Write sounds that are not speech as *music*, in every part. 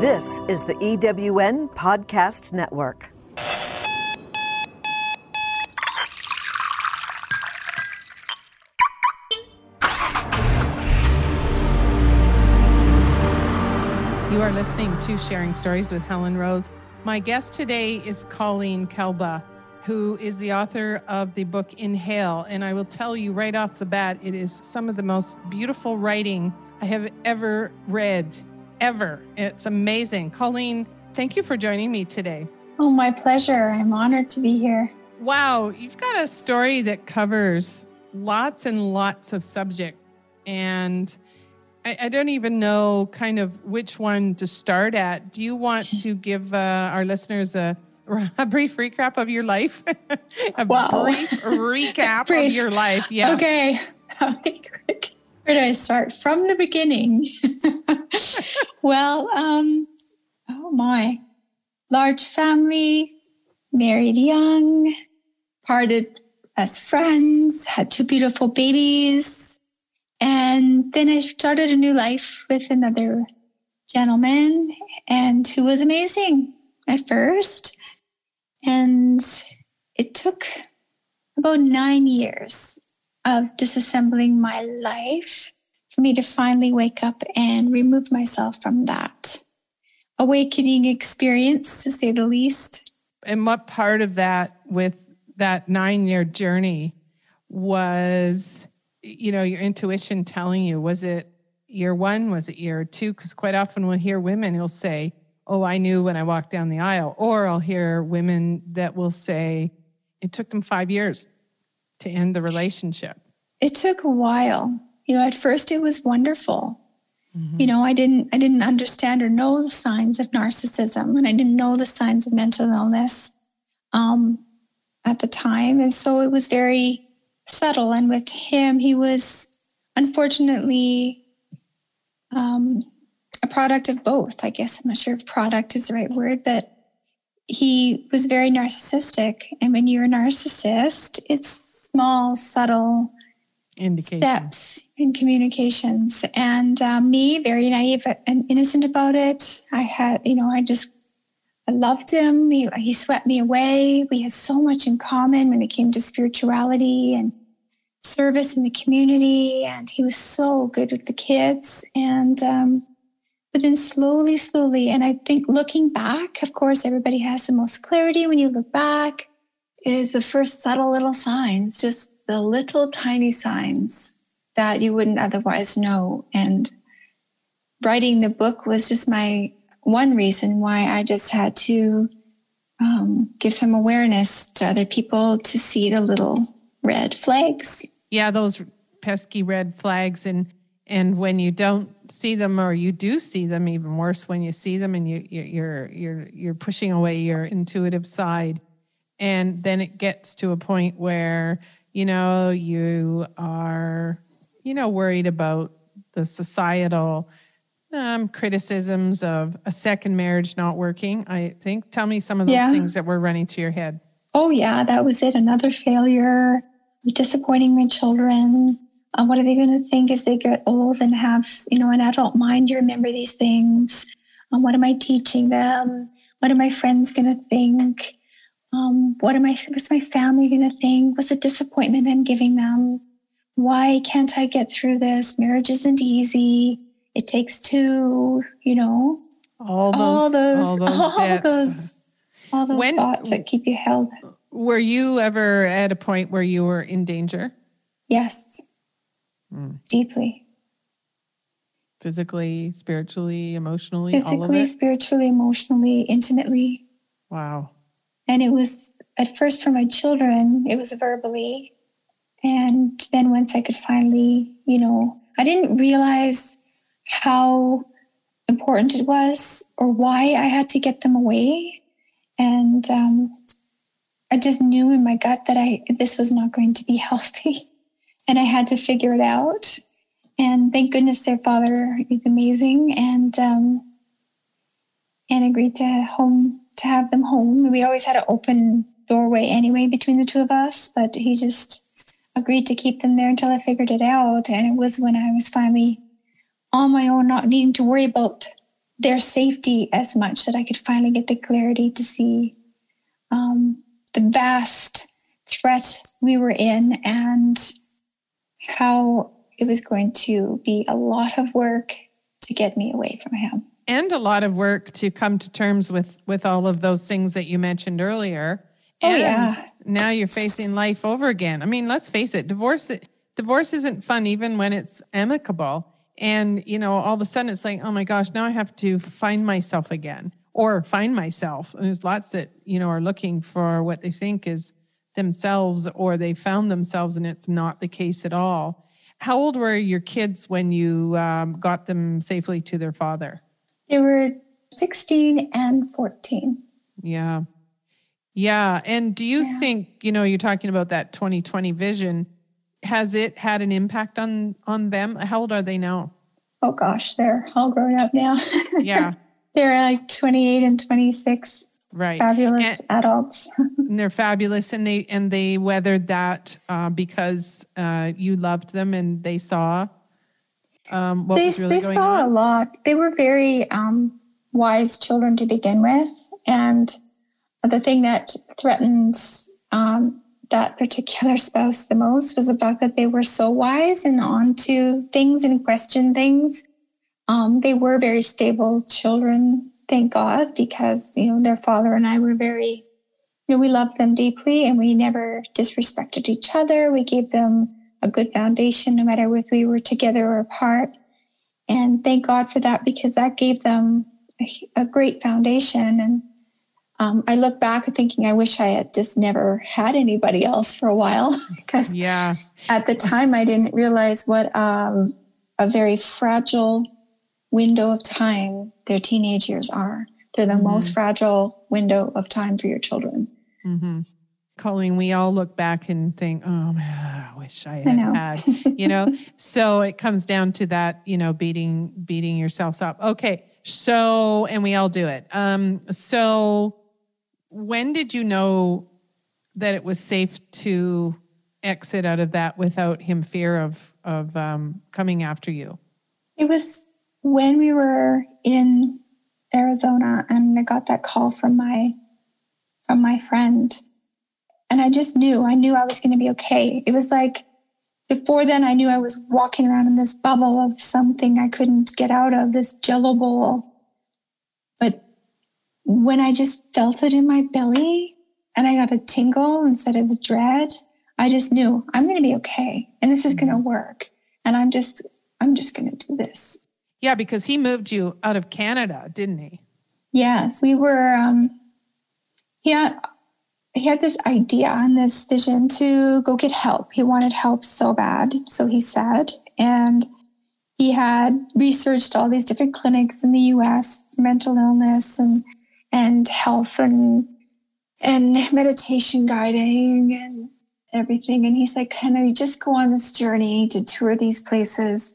This is the EWN Podcast Network. You are listening to Sharing Stories with Helen Rose. My guest today is Colleen Kelba, who is the author of the book Inhale. And I will tell you right off the bat, it is some of the most beautiful writing I have ever read, ever. It's amazing. Colleen, thank you for joining me today. Oh, my pleasure. I'm honored to be here. Wow, you've got a story that covers lots and lots of subjects. And I, I, don't even know kind of which one to start at. Do you want *laughs* to give uh, our listeners a, *laughs* a, brief recap of your life? *laughs* a wow. brief recap brief. of your life. Yeah. Okay. Where do I start? From the beginning. *laughs* well, um, oh my. Large family, married young, parted as friends, had two beautiful babies and then I started a new life with another gentleman and who was amazing at first. And it took about nine years of disassembling my life for me to finally wake up and remove myself from that awakening experience, to say the least. And what part of that, with that nine year journey, was you know, your intuition telling you? Was it year one? Was it year two? Because quite often we'll hear women who'll say, Oh, I knew when I walked down the aisle. Or I'll hear women that will say, It took them five years to end the relationship. It took a while. You know, at first it was wonderful. Mm-hmm. You know, I didn't I didn't understand or know the signs of narcissism and I didn't know the signs of mental illness um, at the time. And so it was very subtle. And with him, he was unfortunately um, a product of both. I guess I'm not sure if product is the right word, but he was very narcissistic. And when you're a narcissist, it's small, subtle steps in communications. And uh, me, very naive and innocent about it. I had, you know, I just I loved him. He, he swept me away. We had so much in common when it came to spirituality and service in the community. And he was so good with the kids. And, um, but then slowly, slowly, and I think looking back, of course, everybody has the most clarity when you look back, is the first subtle little signs, just the little tiny signs that you wouldn't otherwise know. And writing the book was just my one reason why I just had to um, give some awareness to other people to see the little red flags. Yeah, those pesky red flags and and when you don't see them or you do see them even worse when you see them and you you're you're you're pushing away your intuitive side and then it gets to a point where you know you are you know worried about the societal um, criticisms of a second marriage not working. I think. Tell me some of those yeah. things that were running to your head. Oh yeah, that was it. Another failure, disappointing my children. Uh, what are they going to think as they get old and have you know an adult mind? You remember these things. Um, what am I teaching them? What are my friends going to think? Um, what am I? What's my family going to think? What's the disappointment I'm giving them? Why can't I get through this? Marriage isn't easy it takes two, you know, all those, all those, all those, *laughs* all those, all those when, thoughts that keep you held. Were you ever at a point where you were in danger? Yes, mm. deeply. Physically, spiritually, emotionally, physically, spiritually, emotionally, intimately. Wow. And it was at first for my children, it was verbally. And then once I could finally, you know, I didn't realize how important it was or why I had to get them away. And um, I just knew in my gut that I this was not going to be *laughs* healthy, and I had to figure it out. And thank goodness their father is amazing, and um, and agreed to home to have them home. We always had an open doorway anyway between the two of us, but he just agreed to keep them there until I figured it out. And it was when I was finally on my own, not needing to worry about their safety as much that I could finally get the clarity to see um, the vast threat we were in and how it was going to be a lot of work to get me away from him and a lot of work to come to terms with with all of those things that you mentioned earlier. Oh, and yeah. now you're facing life over again. I mean let's face it divorce divorce isn't fun even when it's amicable. And you know all of a sudden it's like oh my gosh now i have to find myself again or find myself. And there's lots that you know are looking for what they think is themselves or they found themselves and it's not the case at all. How old were your kids when you um, got them safely to their father they were 16 and 14 yeah. Yeah and do you Yeah. think you know you're talking about that 2020 vision has it had an impact on on them? How old are they now? Oh gosh they're all grown up now. *laughs* Yeah. They're like 28 and 26 right. Fabulous And- adults. *laughs* and they're fabulous and they and they weathered that uh, because uh, you loved them and they saw um, what they, was really they going saw a lot. They were very um, wise children to begin with. And the thing that threatened um, that particular *laughs* spouse the most was the fact that they were so wise and on to things and question things. Um, they were very stable children thank god because you know their father and i were very you know we loved them deeply and we never disrespected each other. We gave them a good foundation no matter if we were together or apart. And thank god for that because that gave them a, a great foundation. And um, i look back thinking i wish i had just never had anybody else for a while. *laughs* Because yeah. at the time i didn't realize what um, a very fragile window of time their teenage years are. They're the most fragile window of time for your children. Hmm Colleen, we all look back and think, oh man, I wish I had I know. had, you know. *laughs* so it comes down to that, you know, beating beating yourselves up. Okay, so and we all do it. Um, so when did you know that it was safe to exit out of that without him fear of of um, coming after you? It was when we were in Arizona and I got that call from my from my friend. And I just knew, I knew I was going to be okay. It was like before then I knew I was walking around in this bubble of something I couldn't get out of, this jello bowl. But when I just felt it in my belly and I got a tingle instead of a dread, I just knew I'm going to be okay and this is going to work. And I'm just I'm just going to do this. Yeah, because he moved you out of Canada, didn't he? Yes, we were. Um, he he had this idea and this vision to go get help. He wanted help so bad, so he said, and he had researched all these different clinics in the U.S. for mental illness and and health and and meditation guiding and everything. And he's like, "Can I just go on this journey to tour these places?"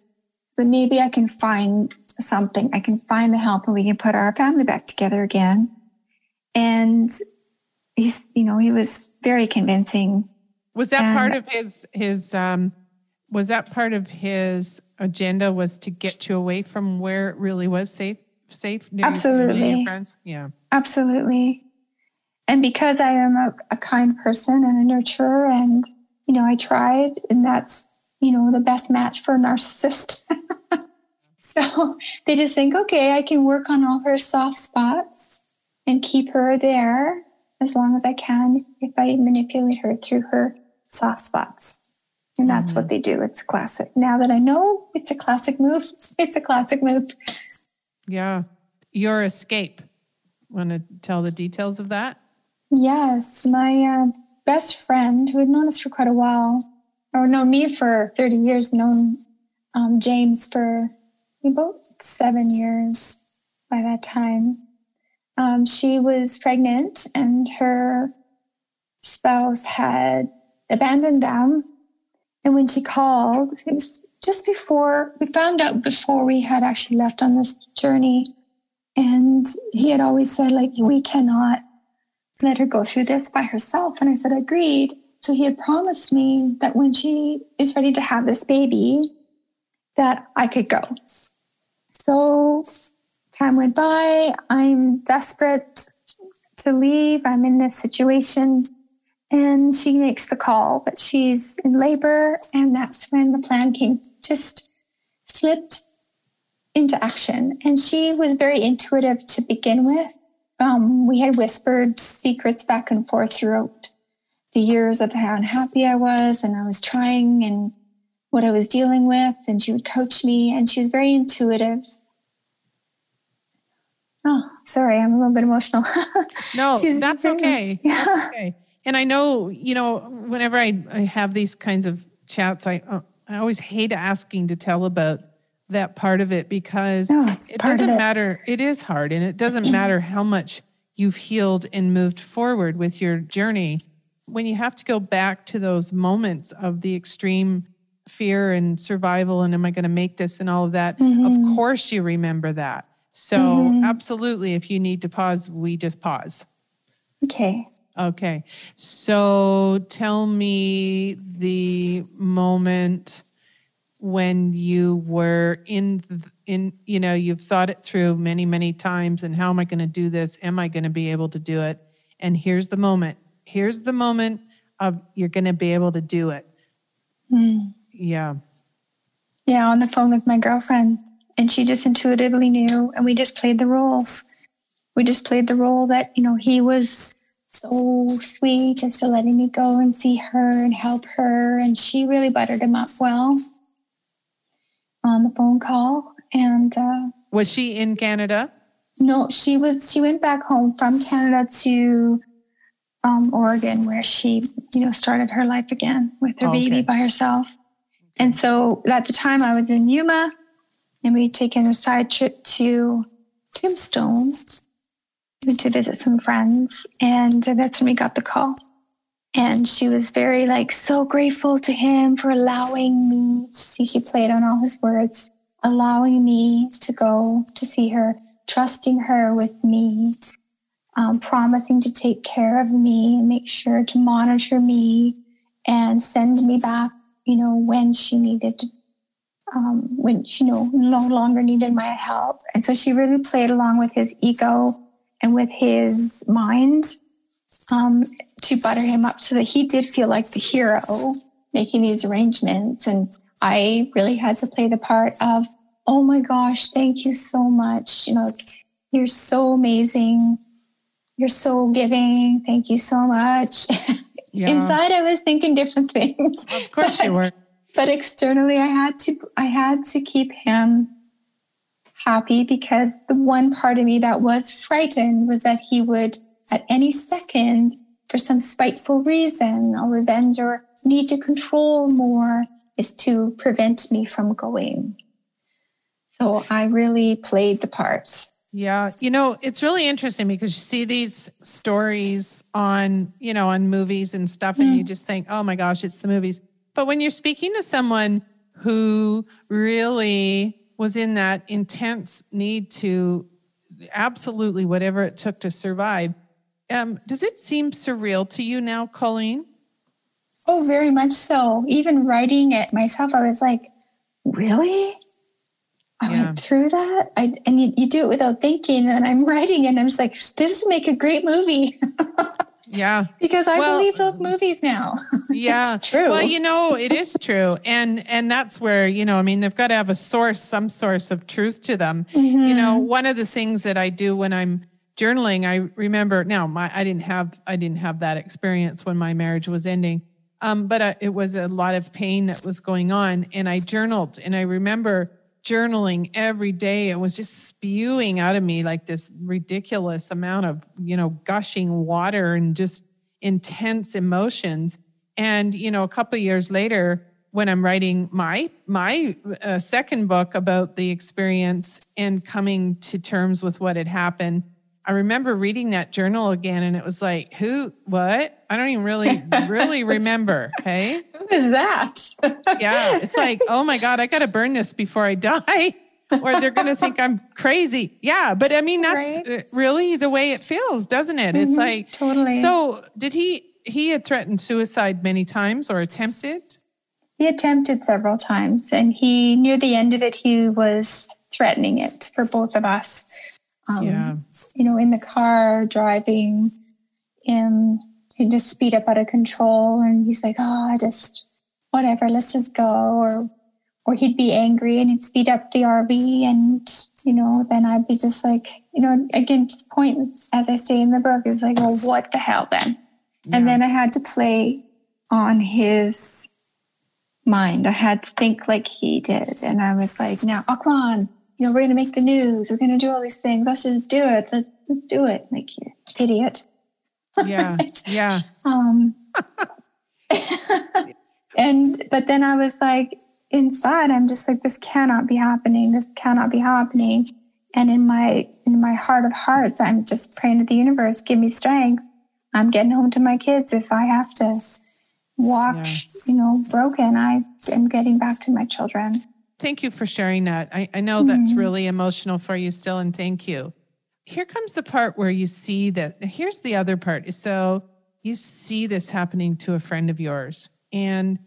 but maybe I can find something. I can find the help and we can put our family back together again. And he's, you know, he was very convincing. Was that And- part of his his um was that part of his agenda was to get you away from where it really was safe safe near your your Absolutely. friends? Yeah. Absolutely. And because I am a, a kind person and a nurturer and, you know, I tried and that's, you know, the best match for a narcissist. *laughs* so they just think, okay, I can work on all her soft spots and keep her there as long as I can if I manipulate her through her soft spots. And that's what they do. It's classic. Now that I know it's a classic move, *laughs* it's a classic move. Yeah. Your escape. Want to tell the details of that? Yes, my uh, best friend, who had known us for quite a while, or known me for 30 years, known um, James for about seven years by that time. Um, she was pregnant and her spouse had abandoned them. And when she called, it was just before we found out before we had actually left on this journey. And he had always said, like, we cannot let her go through this by herself. And I said, agreed. So he had promised me that when she is ready to have this baby, that I could go. So time went by. I'm desperate to leave. I'm in this situation. And she makes the call, but she's in labor. And that's when the plan came, just slipped into action. And she was very intuitive to begin with. Um, we had whispered secrets back and forth throughout the years of how unhappy I was, and I was trying and what I was dealing with. And she would coach me, and she was very intuitive. Oh, sorry, I'm a little bit emotional. *laughs* no, that's okay. Yeah. That's okay. And I know, you know, whenever I, I have these kinds of chats, I uh, I always hate asking to tell about that part of it because no, it doesn't it. matter. It is hard, and it doesn't matter how *clears throat* much you've healed and moved forward with your journey. When you have to go back to those moments of the extreme fear and survival, and am I going to make this and all of that, mm-hmm. of course you remember that. So, mm-hmm. absolutely, if you need to pause, we just pause. Okay. Okay. So, tell me the moment when you were in in you know you've thought it through many many times and how am i going to do this am i going to be able to do it and here's the moment here's the moment of you're going to be able to do it mm. yeah yeah on the phone with my girlfriend and she just intuitively knew and we just played the roles we just played the role that you know he was so sweet just to letting me go and see her and help her. And she really buttered him up well on the phone call. And uh, was she in canada? no she was she went back home from canada to um, oregon where she you know started her life again with her okay. baby by herself. And so at the time i was in yuma and we'd taken a side trip to Tombstone to visit some friends. And that's when we got the call. And she was very, like, so grateful to him for allowing me. See, she played on all his words, allowing me to go to see her, trusting her with me, um, promising to take care of me make sure to monitor me and send me back, you know, when she needed um, when she you know no longer needed my help. And so she really played along with his ego and with his mind um, to butter him up so that he did feel like the hero making these arrangements. And I really had to play the part of, oh my gosh, thank you so much. You know, you're so amazing. You're so giving. Thank you so much. *laughs* Yeah. Inside, I was thinking different things. Of course, *laughs* but, you were but externally i had to i had to keep him happy because the one part of me that was frightened was that he would at any second for some spiteful reason or revenge or need to control more is to prevent me from going so i really played the part yeah, you know, it's really interesting because you see these stories on, you know, on movies and stuff, and mm. you just think, oh my gosh, it's the movies. But when you're speaking to someone who really was in that intense need to absolutely whatever it took to survive, um, does it seem surreal to you now, Colleen? Oh, very much so. Even writing it myself, I was like, really? I yeah. went through that. I, and you, you do it without thinking. And I'm writing and I'm just like, this would make a great movie. *laughs* Yeah. because I well, believe those movies now. *laughs* Yeah. true. Well, you know, it is true. And and that's where, you know, I mean, they've got to have a source, some source of truth to them. Mm-hmm. You know, one of the things that I do when I'm journaling, I remember now my I didn't have I didn't have that experience when my marriage was ending. Um, but I, it was a lot of pain that was going on and I journaled and I remember journaling every day. It was just spewing out of me like this ridiculous amount of, you know, gushing water and just intense emotions. And, you know, a couple years later, when I'm writing my my uh, second book about the experience and coming to terms with what had happened, I remember reading that journal again, and it was like, who, what? I don't even really, *laughs* really remember. *laughs* Hey, who is that? yeah, it's like, oh my god, I got to burn this before I die, or they're going to think I'm crazy. Yeah, but I mean, that's right? Uh, really the way it feels, doesn't it? Mm-hmm, it's like totally. So, did he? He had threatened suicide many times, or attempted. He attempted several times, and he near the end of it, he was threatening it for both of us. Um, yeah. You know, in the car driving, and he just speed up out of control, and he's like, "Oh, I just whatever, let's just go," or or he'd be angry and he'd speed up the RV, and you know, then I'd be just like, you know, again, just point as I say in the book is like, well, what the hell then? Yeah. And then I had to play on his mind. I had to think like he did. And I was like, now, oh, come on, you know, we're going to make the news. We're going to do all these things. Let's just do it. Let's, let's do it. Like, you idiot. Yeah. *laughs* yeah. um, *laughs* and, but then I was like, inside, I'm just like, this cannot be happening. This cannot be happening. And in my, in my heart of hearts, I'm just praying to the universe, give me strength. I'm getting home to my kids if I have to walk, yeah. you know, broken. I am getting back to my children. Thank you for sharing that. I, I know mm-hmm. that's really emotional for you still, and thank you. Here comes the part where you see that. Here's the other part. So you see this happening to a friend of yours, and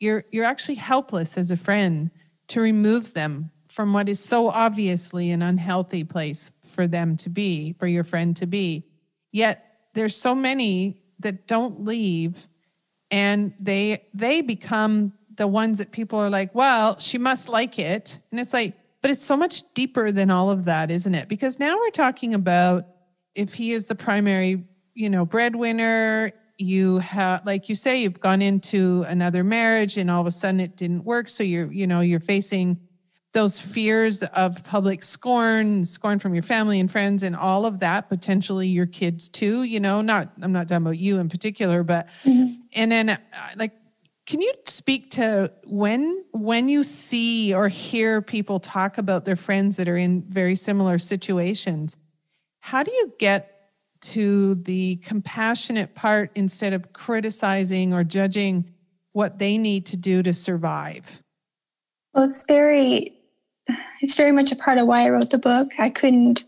you're you're actually helpless as a friend to remove them from what is so obviously an unhealthy place for them to be, for your friend to be. Yet there's so many that don't leave and they they become the ones that people are like well she must like it and it's like but it's so much deeper than all of that isn't it because now we're talking about if he is the primary you know breadwinner you have like you say you've gone into another marriage and all of a sudden it didn't work so you're you know you're facing those fears of public scorn, scorn from your family and friends, and all of that, potentially your kids too. You know, not I'm not talking about you in particular, but mm-hmm. and then uh, like, can you speak to when when you see or hear people talk about their friends that are in very similar situations? How do you get to the compassionate part instead of criticizing or judging what they need to do to survive? Well, it's very it's very much a part of why I wrote the book. I couldn't,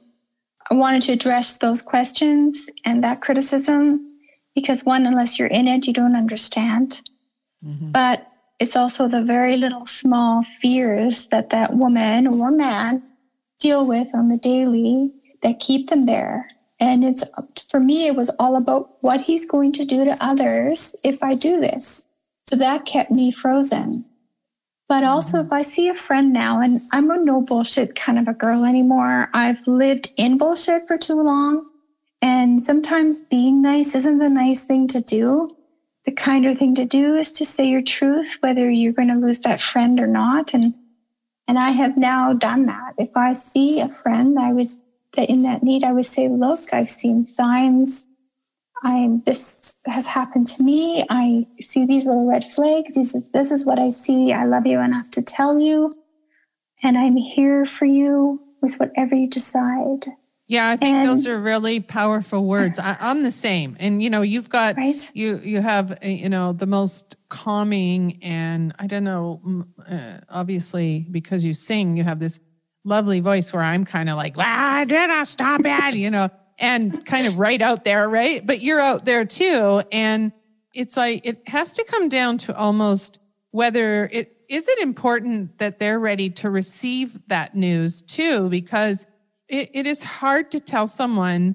I wanted to address those questions and that criticism because, one, unless you're in it, you don't understand. Mm-hmm. But it's also the very little small fears that that woman or man deal with on the daily that keep them there. And it's for me, it was all about what he's going to do to others if I do this. So that kept me frozen. But also, if I see a friend now, and I'm a no bullshit kind of a girl anymore, I've lived in bullshit for too long. And sometimes being nice isn't the nice thing to do. The kinder thing to do is to say your truth, whether you're going to lose that friend or not. And and I have now done that. If I see a friend, I would in that need, I would say, look, I've seen signs I this has happened to me. I see these little red flags. This is this is what I see. I love you enough to tell you, and I'm here for you with whatever you decide. Yeah, I think and, those are really powerful words. I, am the same, and you know, you've got right? you you have you know the most calming and I don't know, uh, obviously because you sing, you have this lovely voice where I'm kind of like, ah, did I stop it? *laughs* You know and kind of right out there, right? But you're out there too. And it's like, it has to come down to almost whether it is it important that they're ready to receive that news too, because it, it is hard to tell someone,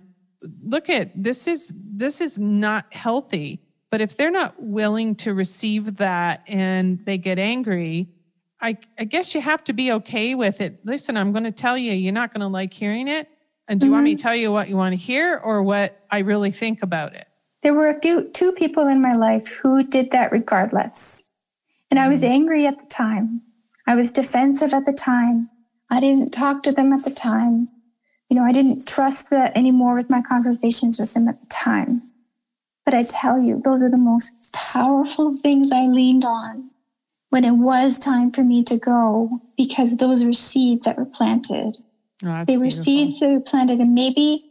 look at this is this is not healthy. But if they're not willing to receive that and they get angry, I, I guess you have to be okay with it. Listen, I'm going to tell you, you're not going to like hearing it, and do you mm-hmm. want me to mm-hmm. tell you what you want to hear or what I really think about it? There were a few, two people in my life who did that regardless. And I was mm-hmm. angry at the time. I was defensive at the time. I didn't talk to them at the time. You know, I didn't trust that anymore with my conversations with them at the time. But I tell you, those are the most powerful things I leaned on when it was time for me to go because those were seeds that were planted. Oh, they were beautiful. seeds that were planted, and maybe,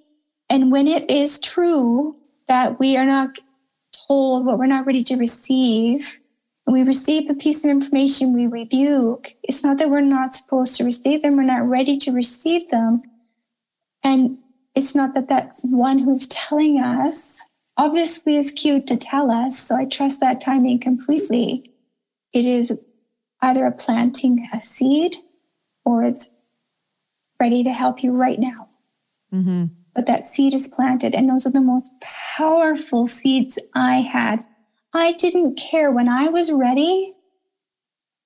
and when it is true that we are not told what we're not ready to receive, and we receive a piece of information we rebuke, it's not that we're not supposed to receive them, we're not ready to receive them. And it's not that that one who's telling us obviously is cute to tell us. So I trust that timing completely. It is either a planting a seed or it's ready to help you right now. Mm-hmm. But that seed is planted, and those are the most powerful seeds I had. I didn't care when I was ready.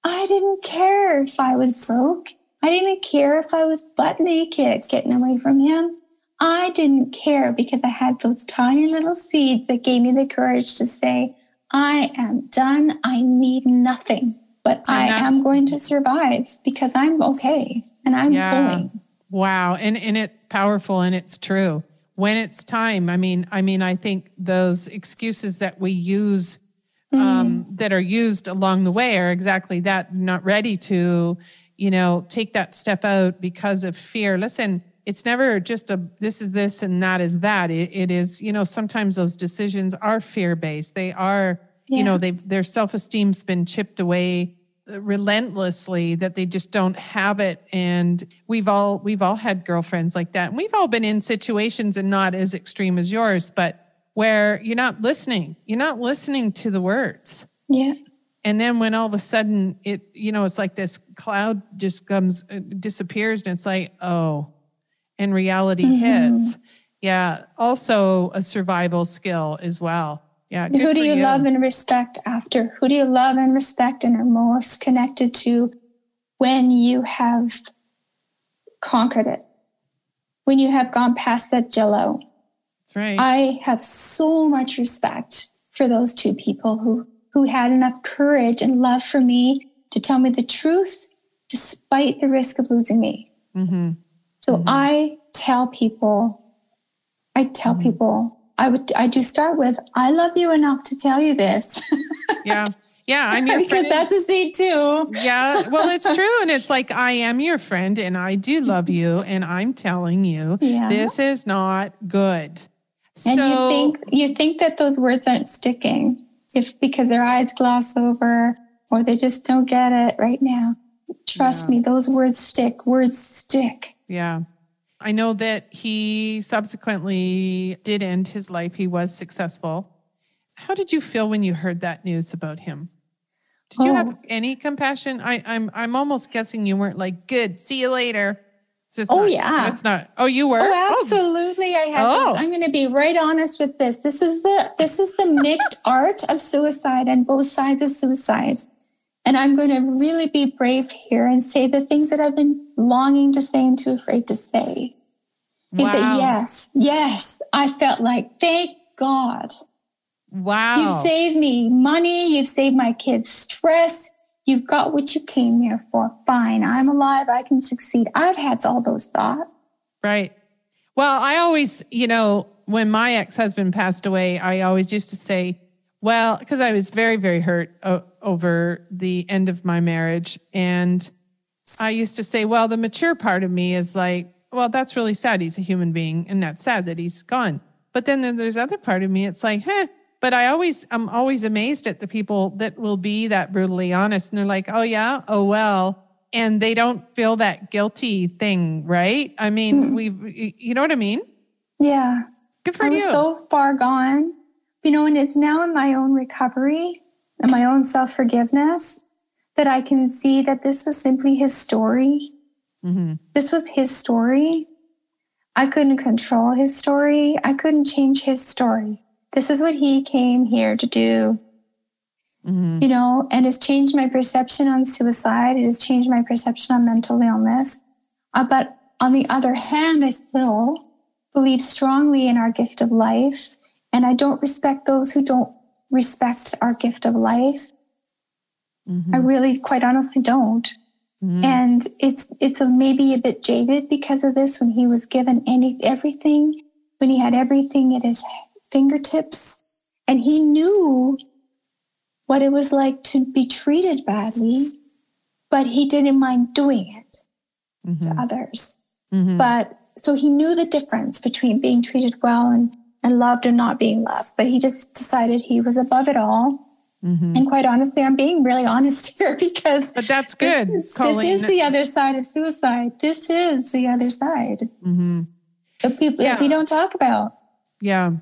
I didn't care if I was broke. I didn't care if I was butt naked getting away from him. I didn't care because I had those tiny little seeds that gave me the courage to say, I am done. I need nothing, but I am going to survive because I'm okay and I'm yeah. going. Wow. And, and it's powerful and it's true. When it's time, I mean, I mean, I think those excuses that we use um, mm. that are used along the way are exactly that. Not ready to, you know, take that step out because of fear. Listen, it's never just a this is this and that is that. it, it is, you know, sometimes those decisions are fear based. They are, yeah. you know, they their self esteem's been chipped away uh, relentlessly that they just don't have it and we've all we've all had girlfriends like that and we've all been in situations and not as extreme as yours but where you're not listening. You're not listening to the words. Yeah. And then when all of a sudden it, you know, it's like this cloud just comes, uh, disappears, and it's like, oh, and reality mm-hmm. hits. Yeah. Also a survival skill as well. Yeah. Who do you, you love and respect after? Who do you love and respect and are most connected to when you have conquered it? When you have gone past that jello, that's right. I have so much respect for those two people who who had enough courage and love for me to tell me the truth despite the risk of losing me. Mm-hmm. So mm-hmm. I tell people, I tell mm-hmm. people, I would, I do start with, I love you enough to tell you this. *laughs* yeah. Yeah, I'm your because friend. that's a seed too. yeah, well, it's true, and it's like I am your friend, and I do love you, and I'm telling you, yeah. this is not good. And so, you think you think that those words aren't sticking if because their eyes gloss over or they just don't get it right now. Trust yeah. me, those words stick. Words stick. Yeah. I know that he subsequently did end his life. He was successful. How did you feel when you heard that news about him? Did you oh. have any compassion? I, I'm I'm almost guessing you weren't like, good, see you later oh not, yeah, that's not. Oh, you were. Oh, oh. absolutely. I have. Oh. I'm going to be right honest with this. This is the this is the mixed *laughs* art of suicide and both sides of suicide. And I'm going to really be brave here and say the things that I've been longing to say and too afraid to say. Wow. Is that yes, yes, I felt like thank God. Wow. You've saved me money. You've saved my kids stress. You've got what you came here for. Fine. I'm alive. I can succeed. I've had all those thoughts. Right. Well, I always, you know, when my ex husband passed away, I always used to say, well, because I was very, very hurt o- over the end of my marriage. And I used to say, well, the mature part of me is like, well, that's really sad. He's a human being, and that's sad that he's gone. But then there's other part of me. It's like, huh, but I always, I'm always amazed at the people that will be that brutally honest and they're like, oh, yeah, oh, well. And they don't feel that guilty thing, right? I mean, mm. we've, you know what I mean? Yeah. Good for I you. so far gone, you know, and it's now in my own recovery and my own self forgiveness that I can see that this was simply his story. Mm-hmm. This was his story. I couldn't control his story. I couldn't change his story this is what he came here to do. Mm-hmm. You know, and it's changed my perception on suicide. It has changed my perception on mental illness. Uh, but on the other hand, I still believe strongly in our gift of life. And I don't respect those who don't respect our gift of life. Mm-hmm. I really, quite honestly, don't. Mm-hmm. And it's it's a, maybe a bit jaded because of this. When he was given any everything, when he had everything at his fingertips. And he knew what it was like to be treated badly, but he didn't mind doing it mm-hmm. to others. Mm-hmm. But so he knew the difference between being treated well and, and loved and not being loved. But he just decided he was above it all. Mm-hmm. And quite honestly, I'm being really honest *laughs* here because. But that's good. This, this is the other side of suicide. This is the other side. Mm-hmm. The people yeah. that we don't talk about. Yeah.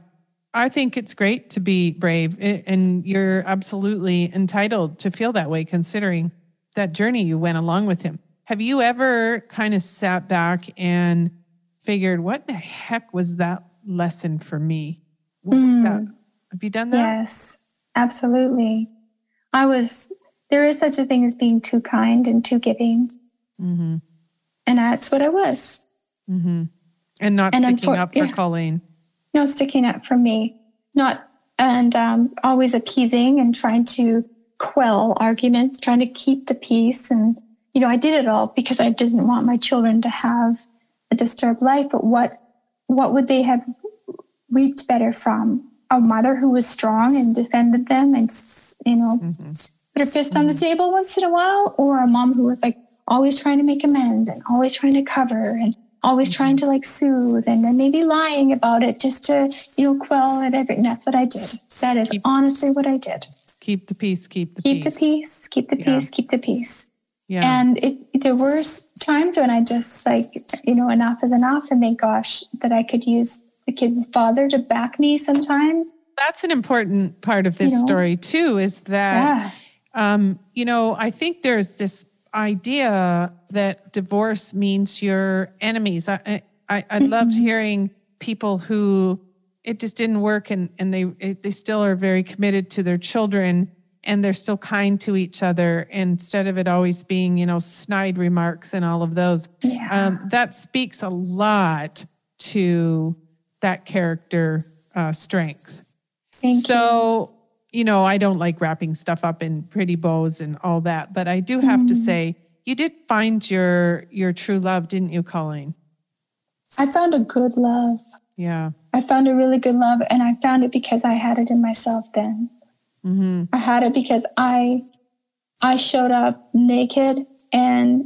I think it's great to be brave, and you're absolutely entitled to feel that way, considering that journey you went along with him. have you ever kind of sat back and figured, what the heck was that lesson for me? What was Mm. that? Have you done that? Yes, absolutely. I was, there is such a thing as being too kind and too giving. Mm-hmm. And that's what I was. Mm-hmm. And not And sticking unfor- up for yeah. Colleen. Not sticking up for me, not, and um, always appeasing and trying to quell arguments, trying to keep the peace. And, you know, I did it all because I didn't want my children to have a disturbed life. But what, what would they have reaped better from? A mother who was strong and defended them and, you know, Mhm. put her fist on the table once in a while, or a mom who was like always trying to make amends and always trying to cover and always trying to like soothe and then maybe lying about it just to, you know, quell it. Every, and that's what I did. That is Keep- honestly what I did. Keep the peace, keep the Keep peace. the peace, keep the Yeah. peace, keep the peace. Yeah. And it, there were times when I just like, you know, enough is enough. And thank gosh that I could use the kid's father to back me sometimes. That's an important part of this You know? story too, is that Yeah. um, you know, I think there's this idea that divorce means you're enemies. I I, I loved hearing people who it just didn't work, and and they they still are very committed to their children, and they're still kind to each other instead of it always being you know snide remarks and all of those. Yeah. Um, that speaks a lot to that character uh, strength. Thank so, you know, I don't like wrapping stuff up in pretty bows and all that, but I do have to Mm. say, you did find your your true love, didn't you, Colleen? I found a good love. Yeah. I found a really good love, and I found it because I had it in myself then. hmm I had it because I I showed up naked and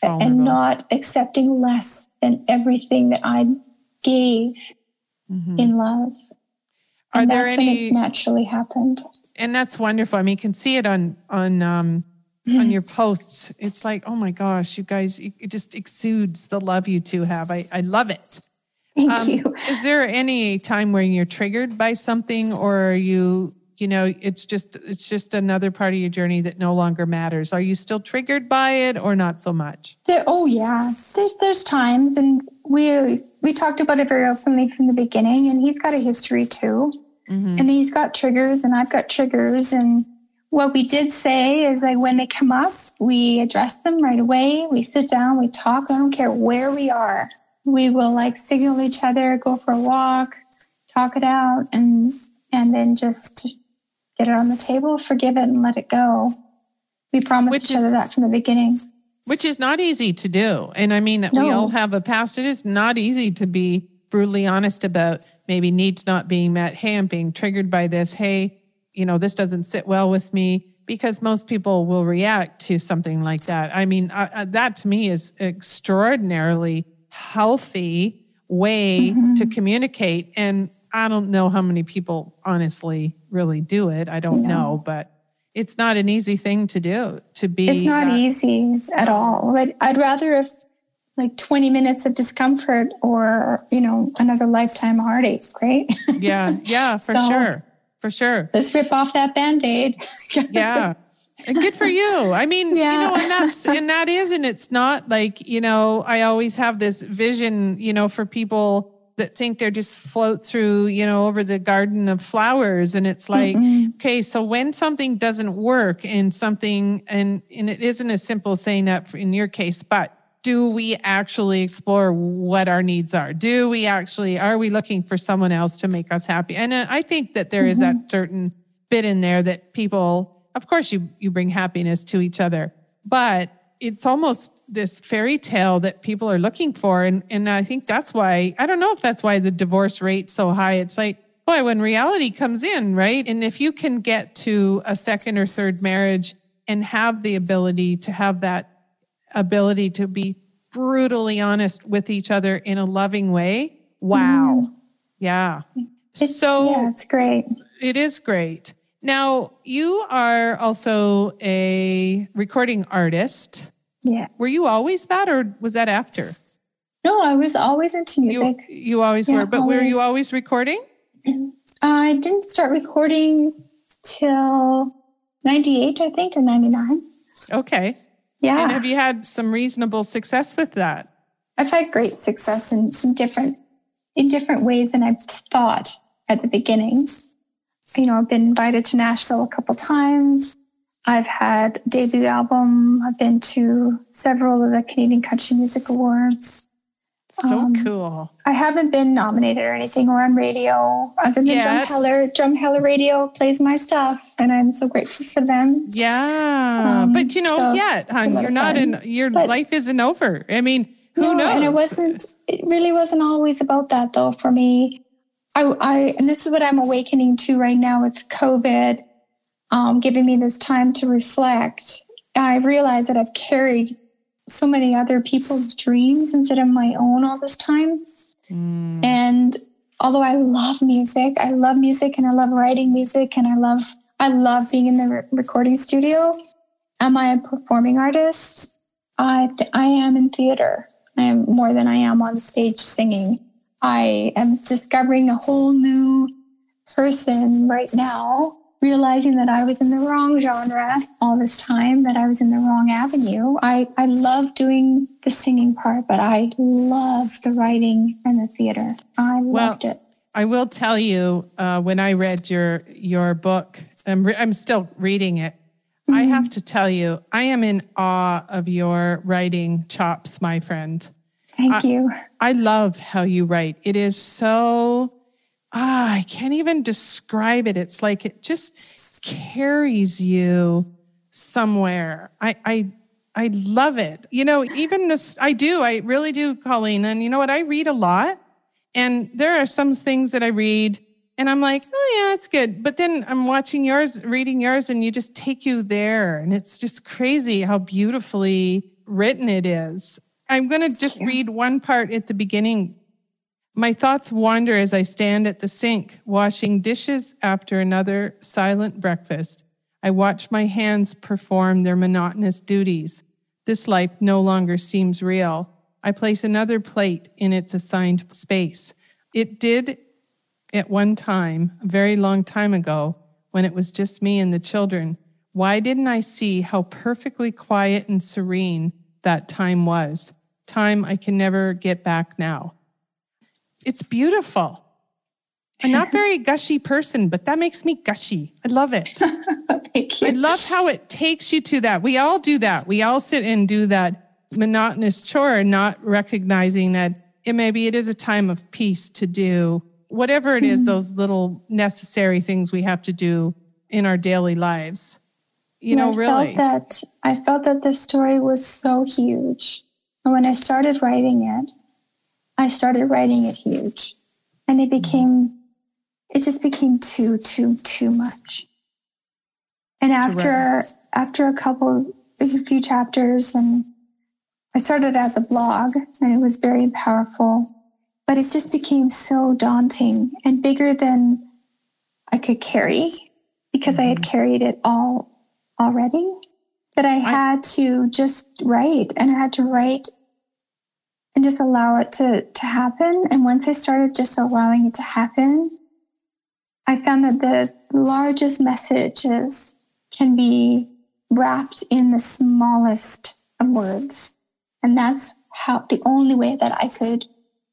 Vulnerable. and not accepting less than everything that I gave hmm in love. Are And there that's when any? it naturally happened. And that's wonderful. I mean, you can see it on on um, on your posts. It's like, oh my gosh, you guys, it it just exudes the love you two have. I I love it. Thank Um, you. Is there any time where you're triggered by something, or are you, you know, it's just it's just another part of your journey that no longer matters? Are you still triggered by it, or not so much? There, oh yeah, there's there's times, and we we talked about it very openly from the beginning. And he's got a history too, Mhm. and he's got triggers, and I've got triggers. And what we did say is like when they come up, we address them right away. We sit down, we talk. I don't care where we are. We will like signal each other, go for a walk, talk it out, and and then just get it on the table, forgive it, and let it go. We promised Which each is- other that from the beginning. Which is not easy to do. And I mean, we all have a past. It is not easy to be brutally honest about maybe needs not being met. Hey, I'm being triggered by this. Hey, you know, this doesn't sit well with me because most people will react to something like that. I mean, uh, uh, that to me is extraordinarily healthy way to communicate. And I don't know how many people honestly really do it. I don't No. know, but it's not an easy thing to do to be. It's not easy at all. But I'd rather have like 20 minutes of discomfort or, you know, another lifetime heartache, right? *laughs* yeah yeah for So- sure for sure Let's rip off that band-aid. *laughs* yeah And good for you i mean you Yeah. know and that's *laughs* and that is and it's not like you know i always have this vision you know for people that think they're just float through you know over the garden of flowers. And it's like okay so when something doesn't work and something and and it isn't as simple as saying that in your case but do we actually explore what our needs are? Do we actually are we looking for someone else to make us happy? And uh, i think that there is that certain bit in there that people of course you you bring happiness to each other but it's almost this fairy tale that people are looking for and and i think that's why i don't know if that's why the divorce rate's so high. It's like boy when reality comes in right? And if you can get to a second or third marriage and have the ability to have that ability to be brutally honest with each other in a loving way wow. Mm-hmm. Yeah. It's, so yeah, it's great. it is great. Now, you are also a recording artist. Yeah. Were you always that, or was that after? No, I was always into music. you always Yeah, were, but were you always. always recording? Uh, I didn't start recording till 98, I think, or 99. Okay. Yeah. And have you had some reasonable success with that? I've had great success in, in different in different ways than I thought at the beginning. You know, I've been invited to Nashville a couple times. I've had debut album. I've been to several of the Canadian Country Music Awards. So um, cool. I haven't been nominated or anything or on radio other than yes. Drumheller. Drum Heller Radio plays my stuff, and I'm so grateful for them. Yeah, um, but you know, so yet, hon, you're not fun. in. Your but, life isn't over. I mean, who no, knows? And it wasn't. It really wasn't always about that, though. For me, I, I and this is what I'm awakening to right now. It's COVID, um, giving me this time to reflect. I realize that I've carried so many other people's dreams instead of my own all this time. Mm. And although I love music, I love music and I love writing music and I love I love being in the re- recording studio. Am I a performing artist? I th- I am in theater. I am more than I am on stage singing. I am discovering a whole new person right now realizing that I was in the wrong genre all this time, that I was in the wrong avenue. I, I love doing the singing part, but I love the writing and the theater. I well, loved it. I will tell you, uh, when I read your your book, I'm, re- I'm still reading it. Mm-hmm. I have to tell you, I am in awe of your writing chops, my friend. Thank I, you. I love how you write. It is so ah, I can't even describe it. It's like it just carries you somewhere. I, I, I love it. You know, even this, I do, I really do, Colleen. And you know what? I read a lot. And there are some things that I read and I'm like, oh, yeah, it's good. But then I'm watching yours, reading yours, and you just take you there. And it's just crazy how beautifully written it is. I'm going to just read one part at the beginning my thoughts wander as I stand at the sink, washing dishes after another silent breakfast. I watch my hands perform their monotonous duties. This life no longer seems real. I place another plate in its assigned space. It did at one time, a very long time ago, when it was just me and the children. Why didn't I see how perfectly quiet and serene that time was? Time I can never get back now. It's beautiful. I'm not very gushy person, but that makes me gushy. I love it. *laughs* Thank you. I love how it takes you to that. We all do that. We all sit and do that monotonous chore, not recognizing that it maybe it is a time of peace to do whatever it is, mm-hmm. those little necessary things we have to do in our daily lives. You know, I really. Felt that I felt that this story was so huge. And when I started writing it, I started writing it huge. And it became, it just became too, too, too much. And after, after a couple, a few chapters, and I started as a blog, and it was very powerful, but it just became so daunting and bigger than I could carry because mm-hmm. I had mm-hmm. carried it all already. That I had to just write, and I had to write and just allow it to, to happen. And once I started just allowing it to happen, I found that the largest messages can be wrapped in the smallest of words. And that's how the only way that I could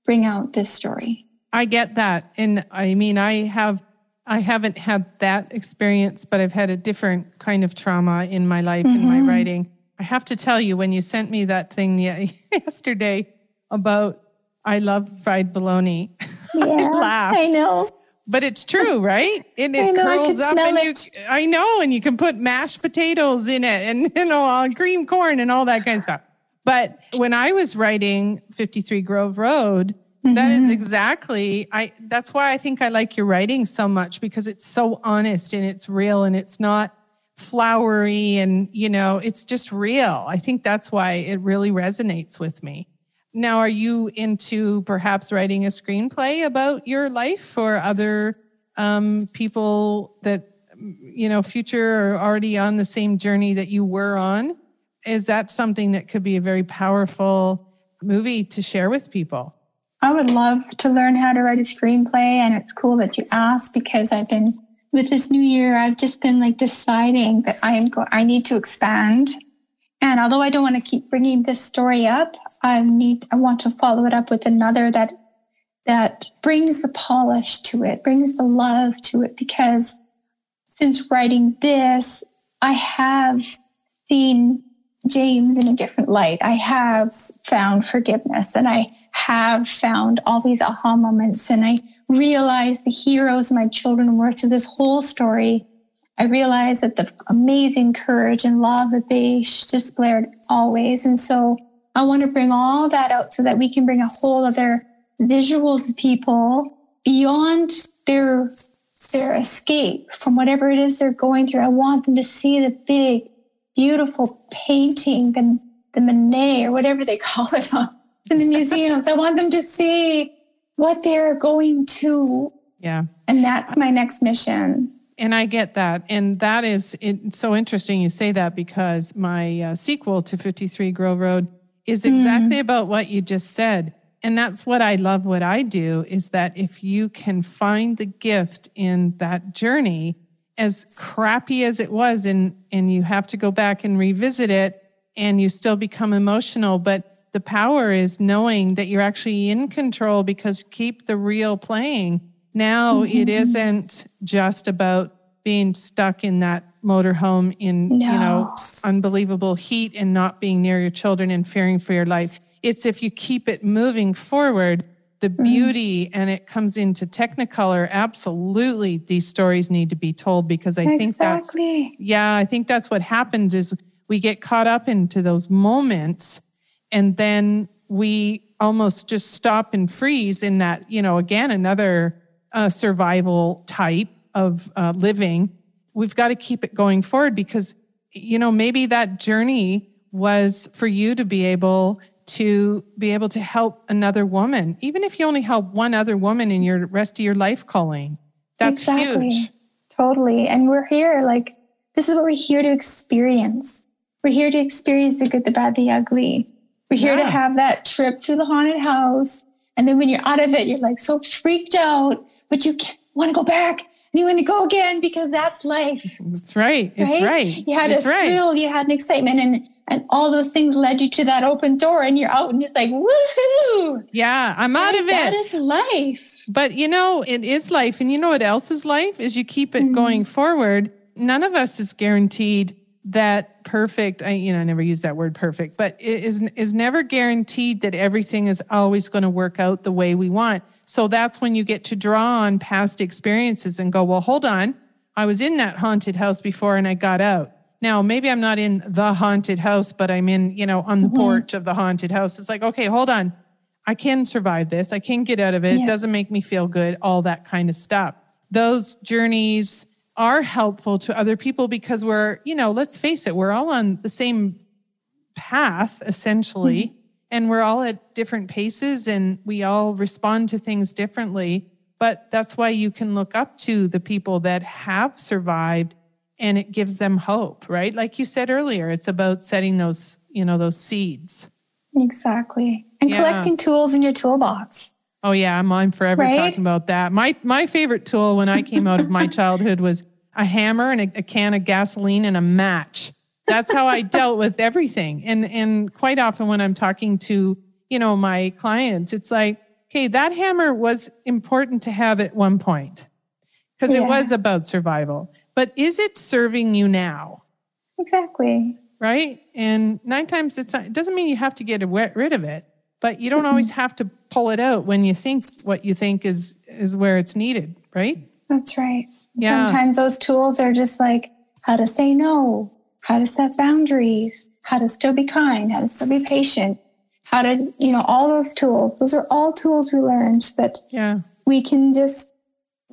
bring out this story. I get that. And I mean, I have, I haven't had that experience, but I've had a different kind of trauma in my life, mm-hmm. in my writing. I have to tell you, when you sent me that thing *laughs* yesterday, about I love fried bologna. *laughs* Yeah, I laughed. I know. But it's true, right? And it know, curls up and it. I know, and you can put mashed potatoes in it and *laughs* you know, cream corn and all that kind of stuff. But when I was writing 53 Grove Road, mm-hmm. that is mm-hmm. exactly I that's why I think I like your writing so much because it's so honest and it's real and it's not flowery and you know, it's just real. I think that's why it really resonates with me. Now, are you into perhaps writing a screenplay about your life or other um, people that, you know, future are already on the same journey that you were on? Is that something that could be a very powerful movie to share with people? I would love to learn how to write a screenplay. And it's cool that you asked because I've been, with this new year, I've just been like deciding that I am, go- I need to expand And although I don't want to keep bringing this story up, I need I want to follow it up with another that that brings the polish to it, brings the love to it because since writing this, I have seen James in a different light. I have found forgiveness and I have found all these aha moments and I realized the heroes my children were through this whole story. I realized that the amazing courage and love that they displayed always. And so I want to bring all that out so that we can bring a whole other visual to people beyond their their escape from whatever it is they're going through. I want them to see the big, beautiful painting, the, the Monet or whatever they *laughs* call it in the museums. I want them to see what they're going to. Yeah. And that's my next mission. And I get that. And that is it's so interesting you say that because my uh, sequel to 53 Grove Road is exactly mm. about what you just said. And that's what I love what I do is that if you can find the gift in that journey, as crappy as it was, and, and you have to go back and revisit it and you still become emotional, but the power is knowing that you're actually in control because keep the reel playing. Now mm-hmm. *laughs* it isn't just about being stuck in that motorhome in no. you know unbelievable heat and not being near your children and fearing for your life it's if you keep it moving forward, the mm. beauty mm. and it comes into technicolor. Absolutely, these stories need to be told because I think that's yeah, I think that's what happens is we get caught up into those moments and then we almost just stop and freeze in that, you know, again, another uh, survival type of uh, living. We've got to keep it going forward because, you know, maybe that journey was for you to be able to be able to help another woman, even if you only help one other woman in your rest of your life calling. That's exactly. huge. Totally. And we're here, like, this is what we're here to experience. We're here to experience the good, the bad, the ugly. We're here yeah. to have that trip through the haunted house. And then when you're out of it, you're like so freaked out, but you want to go back and you want to go again because that's life. That's right. It's right. right. You had it's a thrill, right. you had an excitement, and and all those things led you to that open door and you're out and it's like woohoo yeah i'm out of it that is life but you know it is life and you know what else is life is you keep it mm-hmm. going forward none of us is guaranteed that perfect i you know I never use that word perfect but it is is never guaranteed that everything is always going to work out the way we want so that's when you get to draw on past experiences and go well hold on i was in that haunted house before and i got out now, maybe I'm not in the haunted house, but I'm in, you know, on the mm-hmm. porch of the haunted house. It's like, okay, hold on. I can survive this. I can get out of it. Yeah. It doesn't make me feel good, all that kind of stuff. Those journeys are helpful to other people because we're, you know, let's face it, we're all on the same path essentially, mm-hmm. and we're all at different paces and we all respond to things differently. But that's why you can look up to the people that have survived and it gives them hope, right? Like you said earlier, it's about setting those, you know, those seeds. Exactly. And yeah. collecting tools in your toolbox. Oh yeah, I'm on forever right? talking about that. My my favorite tool when I came out of my *laughs* childhood was a hammer and a, a can of gasoline and a match. That's how I dealt with everything. And and quite often when I'm talking to, you know, my clients, it's like, okay, that hammer was important to have at one point because yeah. it was about survival but is it serving you now? Exactly. Right. And nine times it's not, it doesn't mean you have to get rid of it, but you don't always have to pull it out when you think what you think is is where it's needed. Right. That's right. Yeah. Sometimes those tools are just like how to say no, how to set boundaries, how to still be kind, how to still be patient, how to, you know, all those tools. Those are all tools we learned that yeah. we can just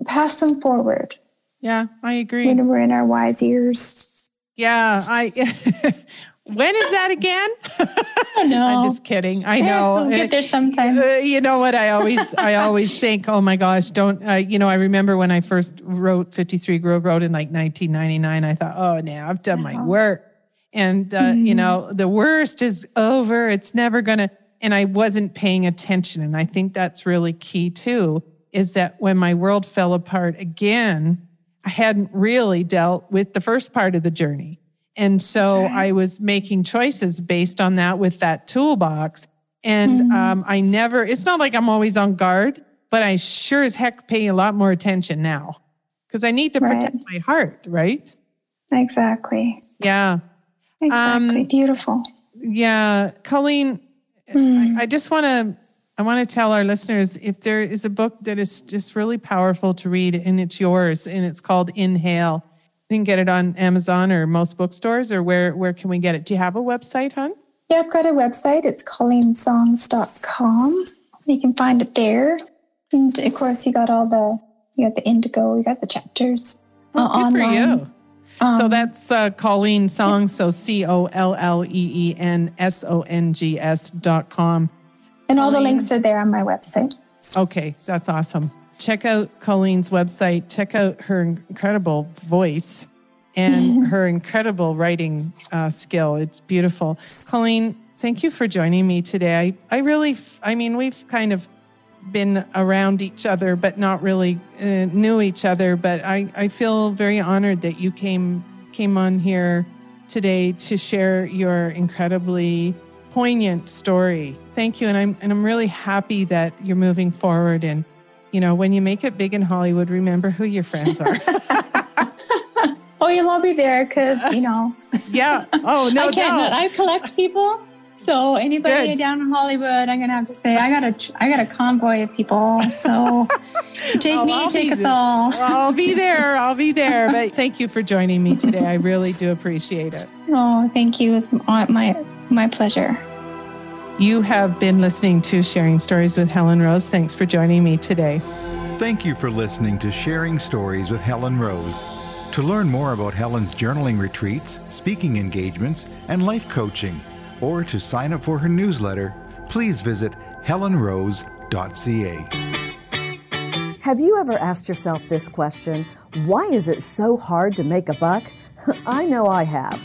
pass them forward yeah, I agree. When we're in our wise years. Yeah, I. *laughs* when is that again? No, *laughs* I'm just kidding. I know. We'll get there sometimes. Uh, you know what? I always, I always think, oh my gosh, don't. Uh, you know, I remember when I first wrote 53 Grove Road in like 1999. I thought, oh, now I've done my work, and uh, mm-hmm. you know, the worst is over. It's never gonna. And I wasn't paying attention, and I think that's really key too. Is that when my world fell apart again? I hadn't really dealt with the first part of the journey. And so I was making choices based on that with that toolbox. And mm-hmm. um, I never, it's not like I'm always on guard, but I sure as heck pay a lot more attention now because I need to right. protect my heart, right? Exactly. Yeah. Exactly. Um, Beautiful. Yeah. Colleen, mm. I, I just want to I want to tell our listeners if there is a book that is just really powerful to read and it's yours and it's called Inhale. You can get it on Amazon or most bookstores or where where can we get it? Do you have a website, hon? Yeah, I've got a website. It's colleensongs.com. You can find it there. And of course you got all the you got the indigo, you got the chapters uh, oh, good online. For you. Um, so that's uh, Colleen Songs, so C O L L E E N S O N G S dot com. And all the links are there on my website. Okay, that's awesome. Check out Colleen's website. Check out her incredible voice and *laughs* her incredible writing uh, skill. It's beautiful. Colleen, thank you for joining me today. I, I really, I mean, we've kind of been around each other, but not really uh, knew each other. But I, I feel very honored that you came came on here today to share your incredibly poignant story. Thank you, and I'm and I'm really happy that you're moving forward. And you know, when you make it big in Hollywood, remember who your friends are. *laughs* oh, you'll all be there because you know. yeah. Oh no. I can't. I collect people. So anybody Good. down in Hollywood, I'm gonna have to say I got a I got a convoy of people. So *laughs* take well, me, I'll take us all. I'll be there. I'll be there. But *laughs* thank you for joining me today. I really do appreciate it. Oh, thank you. It's my my pleasure. You have been listening to Sharing Stories with Helen Rose. Thanks for joining me today. Thank you for listening to Sharing Stories with Helen Rose. To learn more about Helen's journaling retreats, speaking engagements, and life coaching, or to sign up for her newsletter, please visit helenrose.ca. Have you ever asked yourself this question why is it so hard to make a buck? *laughs* I know I have.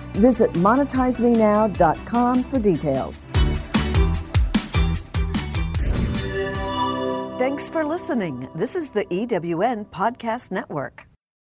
Visit monetizemenow.com for details. Thanks for listening. This is the EWN Podcast Network.